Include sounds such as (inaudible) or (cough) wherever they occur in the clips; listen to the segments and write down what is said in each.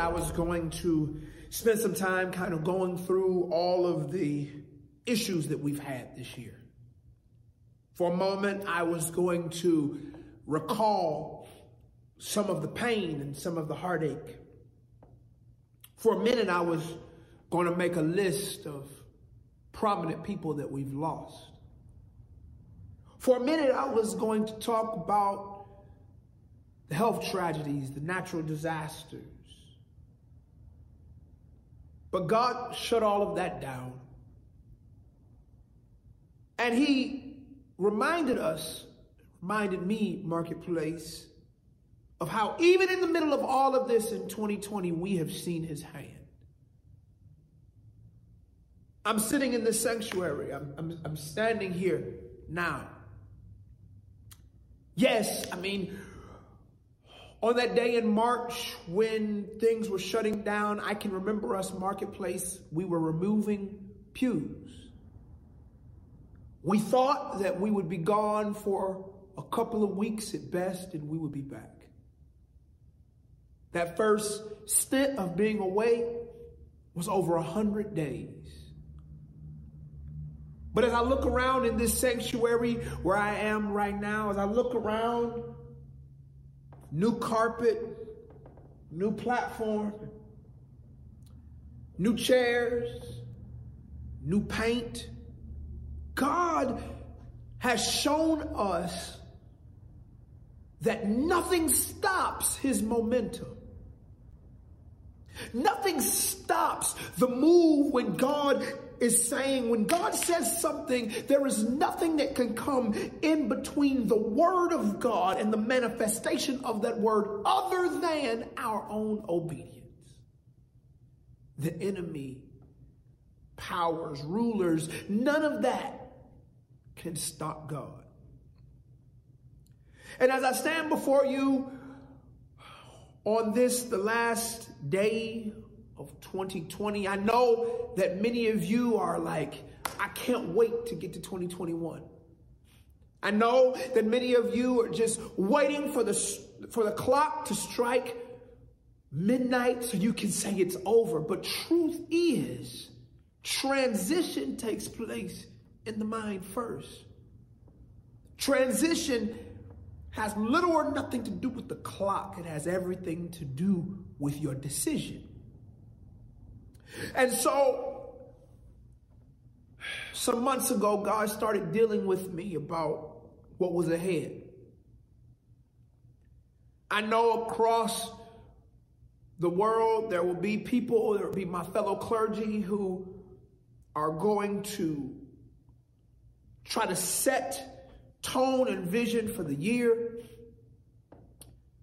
I was going to spend some time kind of going through all of the issues that we've had this year. For a moment, I was going to recall some of the pain and some of the heartache. For a minute, I was going to make a list of prominent people that we've lost. For a minute, I was going to talk about the health tragedies, the natural disasters. But God shut all of that down. And He reminded us, reminded me, Marketplace, of how even in the middle of all of this in 2020, we have seen His hand. I'm sitting in the sanctuary. I'm, I'm, I'm standing here now. Yes, I mean, on that day in March when things were shutting down, I can remember us marketplace, we were removing pews. We thought that we would be gone for a couple of weeks at best and we would be back. That first stint of being away was over a hundred days. But as I look around in this sanctuary where I am right now, as I look around, new carpet, new platform, new chairs, new paint. God has shown us that nothing stops his momentum. Nothing stops the move when God is saying, when God says something, there is nothing that can come in between the word of God and the manifestation of that word other than our own obedience. The enemy, powers, rulers, none of that can stop God. And as I stand before you on this, the last day of 2020. I know that many of you are like, I can't wait to get to 2021. I know that many of you are just waiting for the, for the clock to strike midnight so you can say it's over. But truth is, transition takes place in the mind first. Transition has little or nothing to do with the clock. It has everything to do with your decision. And so, some months ago, God started dealing with me about what was ahead. I know across the world, there will be people, there will be my fellow clergy who are going to try to set tone and vision for the year.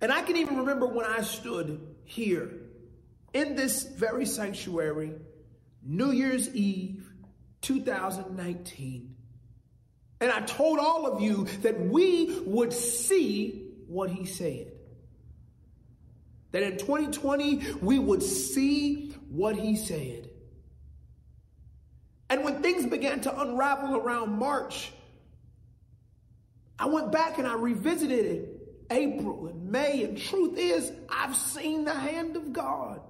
And I can even remember when I stood here in this very sanctuary, New Year's Eve, 2019. And I told all of you that we would see what he said. That in 2020, we would see what he said. And when things began to unravel around March, I went back and I revisited it April and May. And truth is, I've seen the hand of God.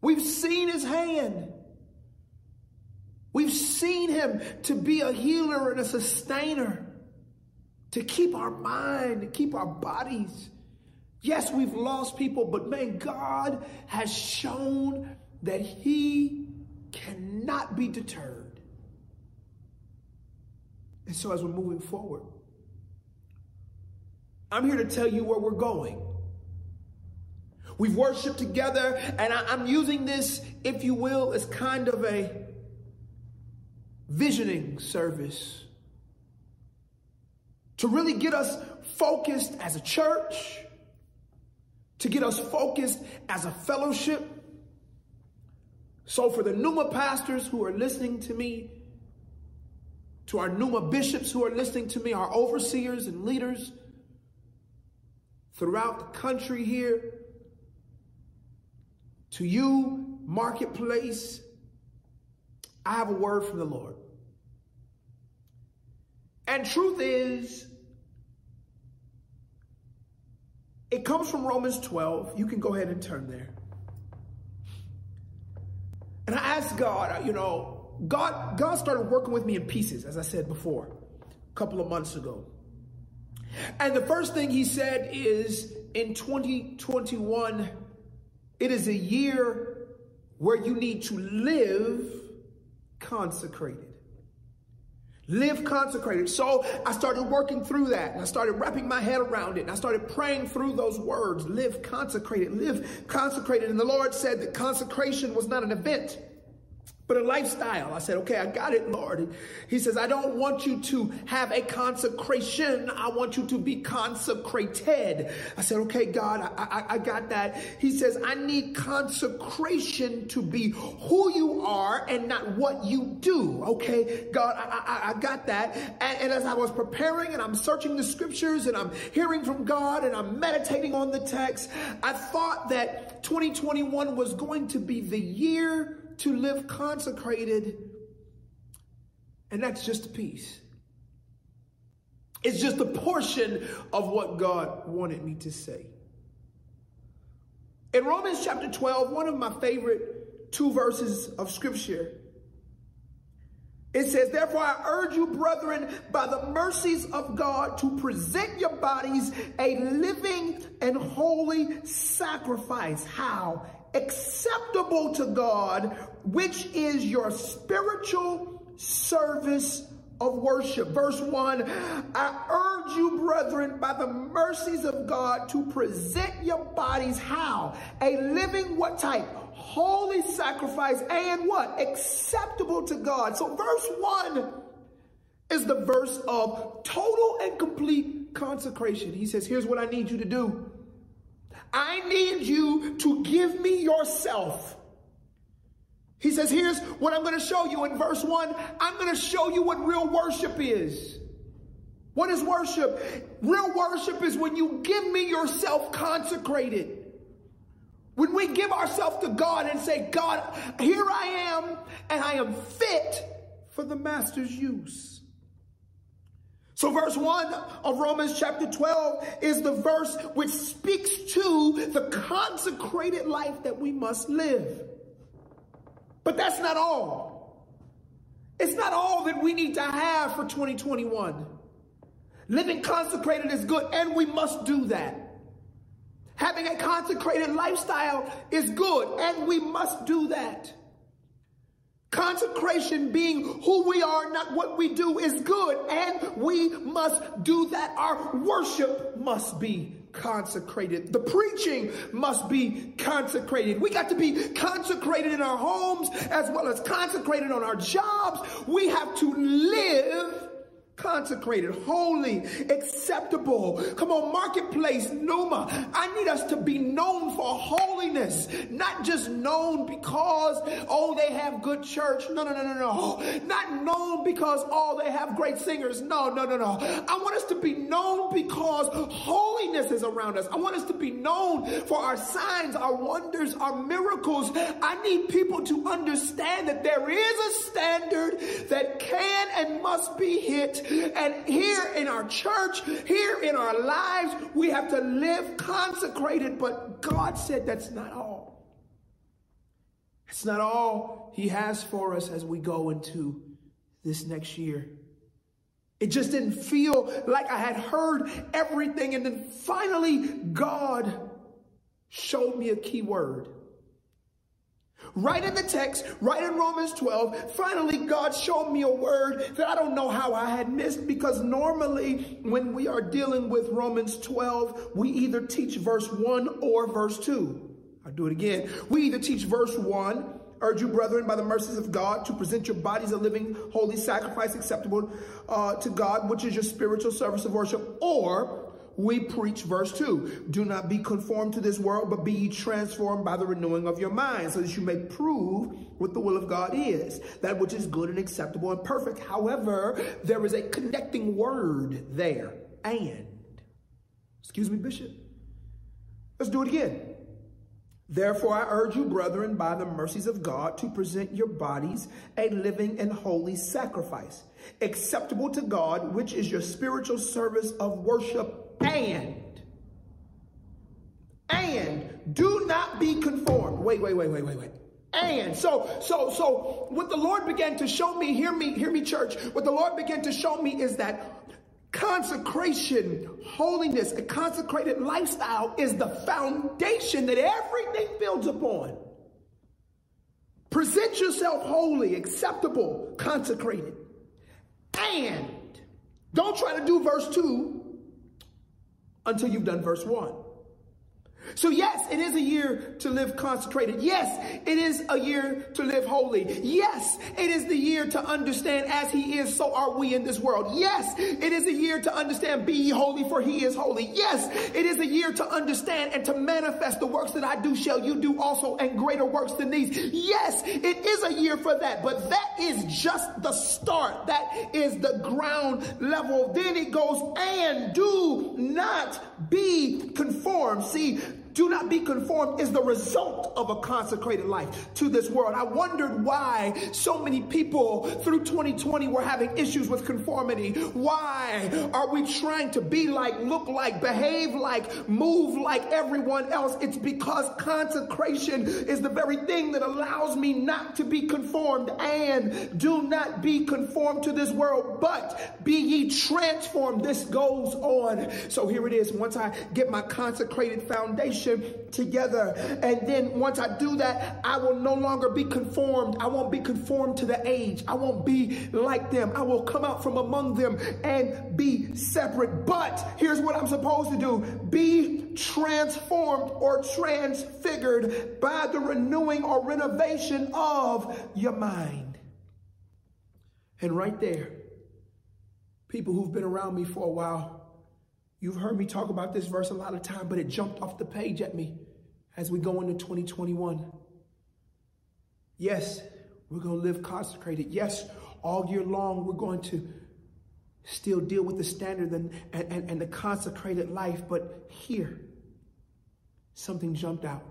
We've seen his hand. We've seen him to be a healer and a sustainer, to keep our mind, to keep our bodies. Yes, we've lost people, but man, God has shown that he cannot be deterred. And so as we're moving forward, I'm here to tell you where we're going. We've worshiped together, and I, am using this, if you will, as kind of a visioning service to really get us focused as a church, to get us focused as a fellowship. So, for the Numa pastors who are listening to me, to our Numa bishops who are listening to me, our overseers and leaders throughout the country here, to you, marketplace, I have a word from the Lord. And truth is, it comes from Romans 12. You can go ahead and turn there. And I asked God, uh, you know, God, God started working with me in pieces, as I said before, a couple of months ago. And the first thing he said is in 2021, it is a year where you need to live consecrated. Live consecrated. So I started working through that and I started wrapping my head around it and I started praying through those words. Live consecrated, live consecrated. And the Lord said that consecration was not an event but a lifestyle. I said, okay, I got it, Lord. He says, I don't want you to have a consecration. I want you to be consecrated. I said, okay, God, I, I, I got that. He says, I need consecration to be who you are and not what you do. Okay, God, I, I, got that. And, and as I was preparing and I'm searching the scriptures and I'm hearing from God and I'm meditating on the text, I thought that 2021 was going to be the year to live consecrated. And that's just a piece. It's just a portion of what God wanted me to say. In Romans chapter 12, one of my favorite two verses of scripture, it says, Therefore I urge you, brethren, by the mercies of God, to present your bodies a living and holy sacrifice. How? Acceptable to God, which is your spiritual service of worship. Verse 1 I urge you, brethren, by the mercies of God, to present your bodies how? A living what type? Holy sacrifice and what? Acceptable to God. So, verse 1 is the verse of total and complete consecration. He says, Here's what I need you to do I need you to give me yourself. He says, here's what I'm going to show you in verse 1. I'm going to show you what real worship is. What is worship? Real worship is when you give me yourself consecrated. When we give ourselves to God and say, God, here I am, and I am fit for the master's use. So verse 1 of Romans chapter 12 is the verse which speaks to the consecrated life that we must live. But that's not all. It's not all that we need to have for 2021. Living consecrated is good and we must do that. Having a consecrated lifestyle is good and we must do that. Consecration being who we are, not what we do, is good. And we must do that. Our worship must be consecrated. The preaching must be consecrated. We got to be consecrated in our homes as well as consecrated on our jobs. We have to live consecrated, holy, acceptable. Come on, marketplace, Numa. I need us to be known for holiness, not just known because, oh, they have good church. No, no, no, no, no. Not known because, oh, they have great singers. No, no, no, no. I want us to be known because holiness is around us. I want us to be known for our signs, our wonders, our miracles. I need people to understand that there is a standard that can and must be hit and here in our church, here in our lives, we have to live consecrated. But God said that's not all. It's not all He has for us as we go into this next year. It just didn't feel like I had heard everything. And then finally, God showed me a key word. Right in the text, right in Romans 12, finally God showed me a word that I don't know how I had missed because normally when we are dealing with Romans 12, we either teach verse 1 or verse 2. I'll do it again. We either teach verse 1, urge you, brethren, by the mercies of God, to present your bodies a living, holy sacrifice acceptable uh, to God, which is your spiritual service of worship, or we preach verse 2 do not be conformed to this world but be transformed by the renewing of your mind so that you may prove what the will of god is that which is good and acceptable and perfect. However there is a connecting word there and. Excuse me bishop. Let's do it again. Therefore, I urge you, brethren, by the mercies of God, to present your bodies a living and holy sacrifice, acceptable to God, which is your spiritual service of worship and and do not be conformed. Wait, wait, wait, wait, wait, wait. And so, so, so what the Lord began to show me, hear me, hear me, church. What the Lord began to show me is that consecration, holiness, a consecrated lifestyle is the foundation that everything builds upon. Present yourself holy, acceptable, consecrated. And don't try to do verse 2 until you've done verse 1. So, yes, it is a year to live consecrated. Yes, it is a year to live holy. Yes, it is the year to understand as He is, so are we in this world. Yes, it is a year to understand, be holy, for He is holy. Yes, it is a year to understand and to manifest the works that I do, shall you do also, and greater works than these. Yes, it is a year for that, but that is just the start. That is the ground level. Then it goes, and do not be conformed. See, do not be conformed is the result of a consecrated life to this world. I wondered why so many people through 2020 were having issues with conformity. Why are we trying to be like, look like, behave like, move like everyone else? It's because consecration is the very thing that allows me not to be conformed and do not be conformed to this world, but be ye transformed. This goes on. So here it is. Once I get my consecrated foundation, together. And then once I do that, I will no longer be conformed. I won't be conformed to the age. I won't be like them. I will come out from among them and be separate. But here's what I'm supposed to do be transformed or transfigured by the renewing or renovation of your mind. And right there, people who've been around me for a while You've heard me talk about this verse a lot of time, but it jumped off the page at me as we go into 2021. Yes, we're going to live consecrated. Yes, all year long, we're going to still deal with the standard and, and, and the consecrated life. But here, something jumped out.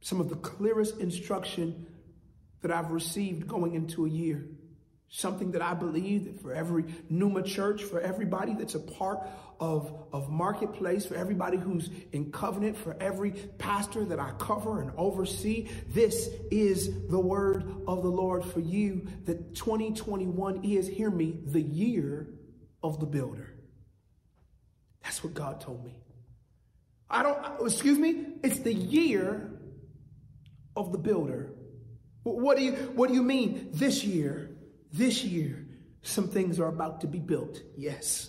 Some of the clearest instruction that I've received going into a year. Something that I believe that for every Numa church, for everybody that's a part of, of Marketplace, for everybody who's in covenant, for every pastor that I cover and oversee, this is the word of the Lord for you that 2021 is, hear me, the year of the builder. That's what God told me. I don't, excuse me, it's the year of the builder. What do you, what do you mean this year? This year, some things are about to be built. Yes.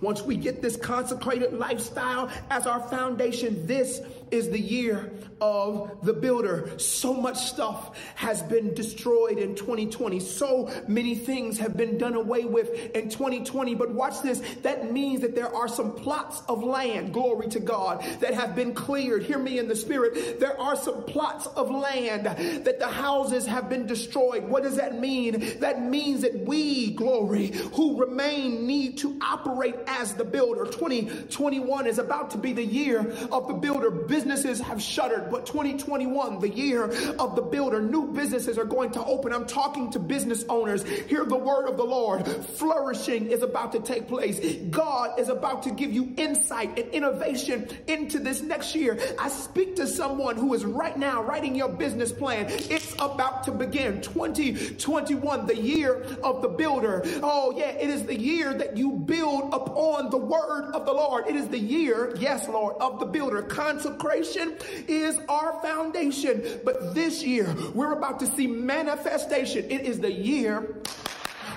Once we get this consecrated lifestyle as our foundation, this is the year of the builder. So much stuff has been destroyed in 2020. So many things have been done away with in 2020. But watch this. That means that there are some plots of land, glory to God, that have been cleared. Hear me in the spirit. There are some plots of land that the houses have been destroyed. What does that mean? That means that we, glory, who remain need to operate as the builder. 2021 is about to be the year of the builder. Businesses have shuttered, but 2021, the year of the builder, new businesses are going to open. I'm talking to business owners. Hear the word of the Lord. Flourishing is about to take place. God is about to give you insight and innovation into this next year. I speak to someone who is right now writing your business plan. It's about to begin. 2021, the year of the builder. Oh, yeah, it is the year that you build upon on the word of the Lord. It is the year, yes, Lord, of the builder. Consecration is our foundation. But this year, we're about to see manifestation. It is the year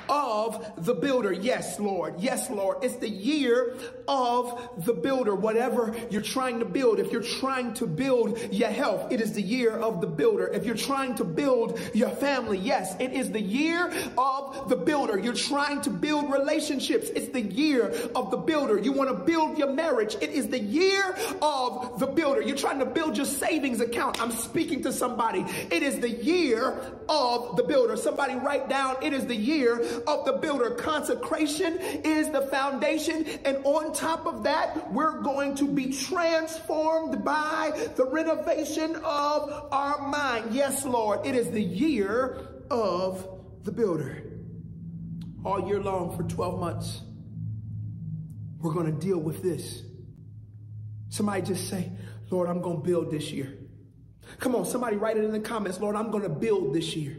of the builder. Yes, Lord. Yes, Lord. It's the year of the builder. Whatever you're trying to build, if you're trying to build your health, it is the year of the builder. If you're trying to build your family, yes, it is the year of the builder. You're trying to build relationships, it's the year of the builder. You want to build your marriage, it is the year of the builder. You're trying to build your savings account. I'm speaking to somebody. It is the year of the builder. Somebody write down, it is the year of the builder. Consecration is the foundation. And on top of that, we're going to be transformed by the renovation of our mind. Yes, Lord, it is the year of the builder. All year long for 12 months, we're going to deal with this. Somebody just say, Lord, I'm going to build this year. Come on, somebody write it in the comments. Lord, I'm going to build this year.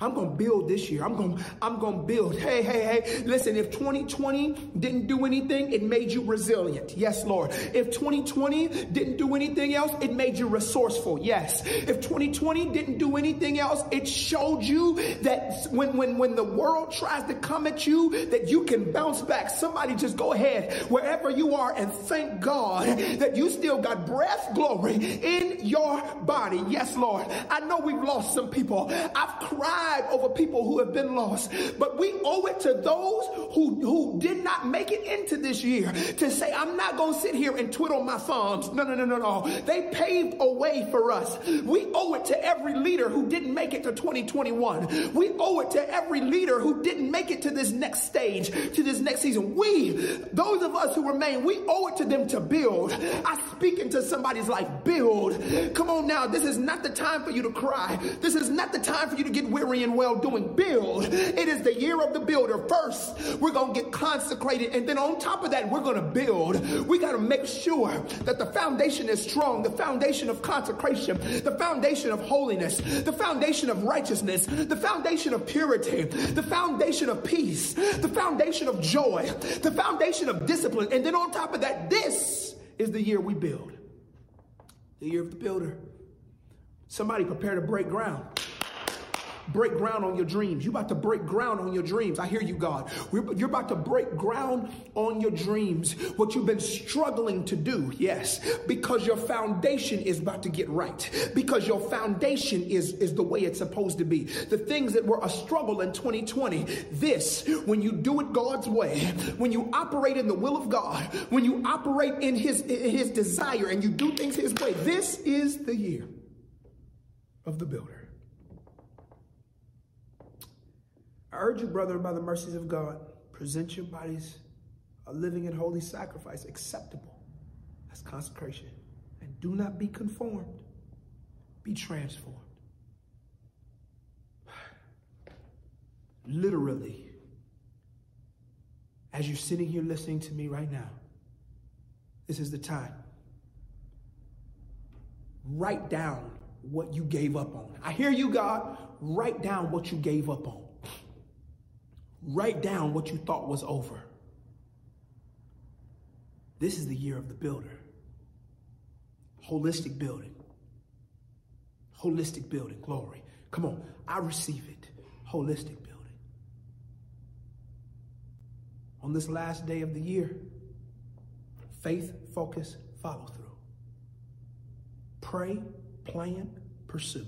I'm going to build this year. I'm going I'm going to build. Hey, hey, hey. Listen, if 2020 didn't do anything, it made you resilient. Yes, Lord. If 2020 didn't do anything else, it made you resourceful. Yes. If 2020 didn't do anything else, it showed you that when when when the world tries to come at you, that you can bounce back. Somebody just go ahead wherever you are and thank God that you still got breath, glory in your body. Yes, Lord. I know we've lost some people. I've cried over people who have been lost. But we owe it to those who, who did not make it into this year to say, I'm not going to sit here and twiddle my thumbs. No, no, no, no, no. They paved a way for us. We owe it to every leader who didn't make it to 2021. We owe it to every leader who didn't make it to this next stage, to this next season. We, those of us who remain, we owe it to them to build. I speak into somebody's life, build. Come on now. This is not the time for you to cry. This is not the time for you to get weary and well doing. Build. It is the year of the builder. First, we're going to get consecrated. And then on top of that, we're going to build. We got to make sure that the foundation is strong. The foundation of consecration, the foundation of holiness, the foundation of righteousness, the foundation of purity, the foundation of peace, the foundation of joy, the foundation of discipline. And then on top of that, this is the year we build. The year of the builder. Somebody prepare to break ground break ground on your dreams. You're about to break ground on your dreams. I hear you, God. You're about to break ground on your dreams. What you've been struggling to do, yes, because your foundation is about to get right. Because your foundation is, is the way it's supposed to be. The things that were a struggle in 2020, this, when you do it God's way, when you operate in the will of God, when you operate in His, in his desire and you do things His way, this is the year of the builder. I urge you, brother, by the mercies of God, present your bodies a living and holy sacrifice, acceptable. That's consecration. And do not be conformed, be transformed. (sighs) Literally, as you're sitting here listening to me right now, this is the time. Write down what you gave up on. I hear you, God. Write down what you gave up on. Write down what you thought was over. This is the year of the builder. Holistic building. Holistic building. Glory. Come on. I receive it. Holistic building. On this last day of the year, faith, focus, follow through. Pray, plan, pursue.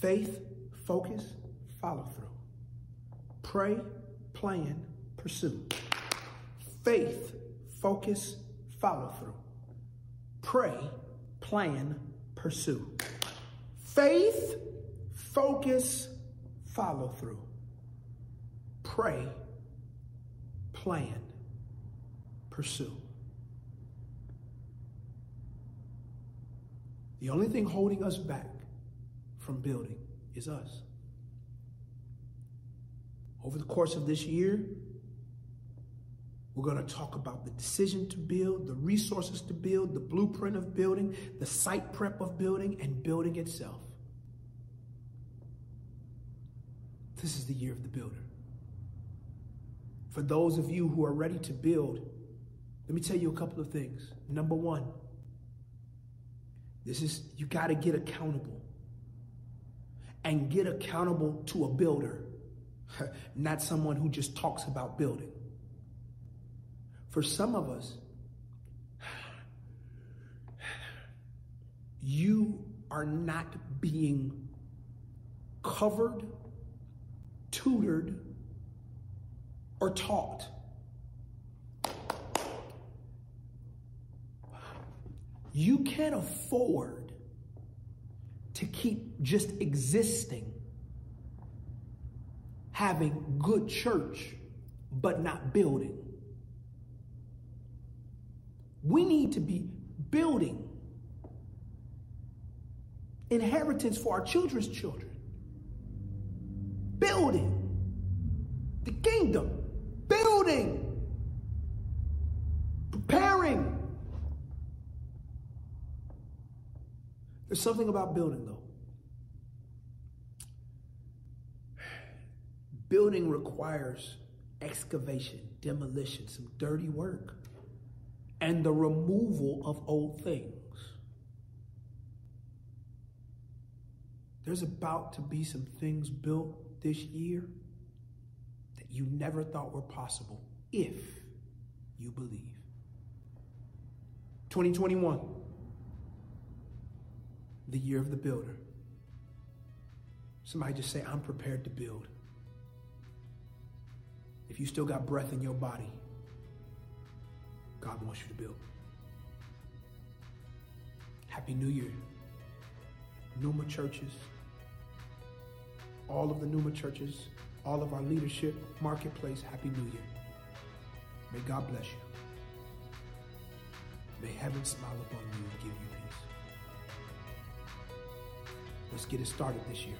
Faith, focus, follow through. Pray, plan, pursue. Faith, focus, follow through. Pray, plan, pursue. Faith, focus, follow through. Pray, plan, pursue. The only thing holding us back from building is us. Over the course of this year, we're going to talk about the decision to build, the resources to build, the blueprint of building, the site prep of building, and building itself. This is the year of the builder. For those of you who are ready to build, let me tell you a couple of things. Number one, this is you got to get accountable and get accountable to a builder (laughs) not someone who just talks about building. For some of us, (sighs) you are not being covered, tutored, or taught. You can't afford to keep just existing having good church, but not building. We need to be building inheritance for our children's children, building the kingdom, building, preparing There's something about building, though. Building requires excavation, demolition, some dirty work, and the removal of old things. There's about to be some things built this year that you never thought were possible if you believe. 2021, the year of the builder. Somebody just say, I'm prepared to build. If you still got breath in your body, God wants you to build. Happy New Year. Numa churches, all of the Numa churches, all of our leadership, marketplace, Happy New Year. May God bless you. May heaven smile upon you and give you peace. Let's get it started this year.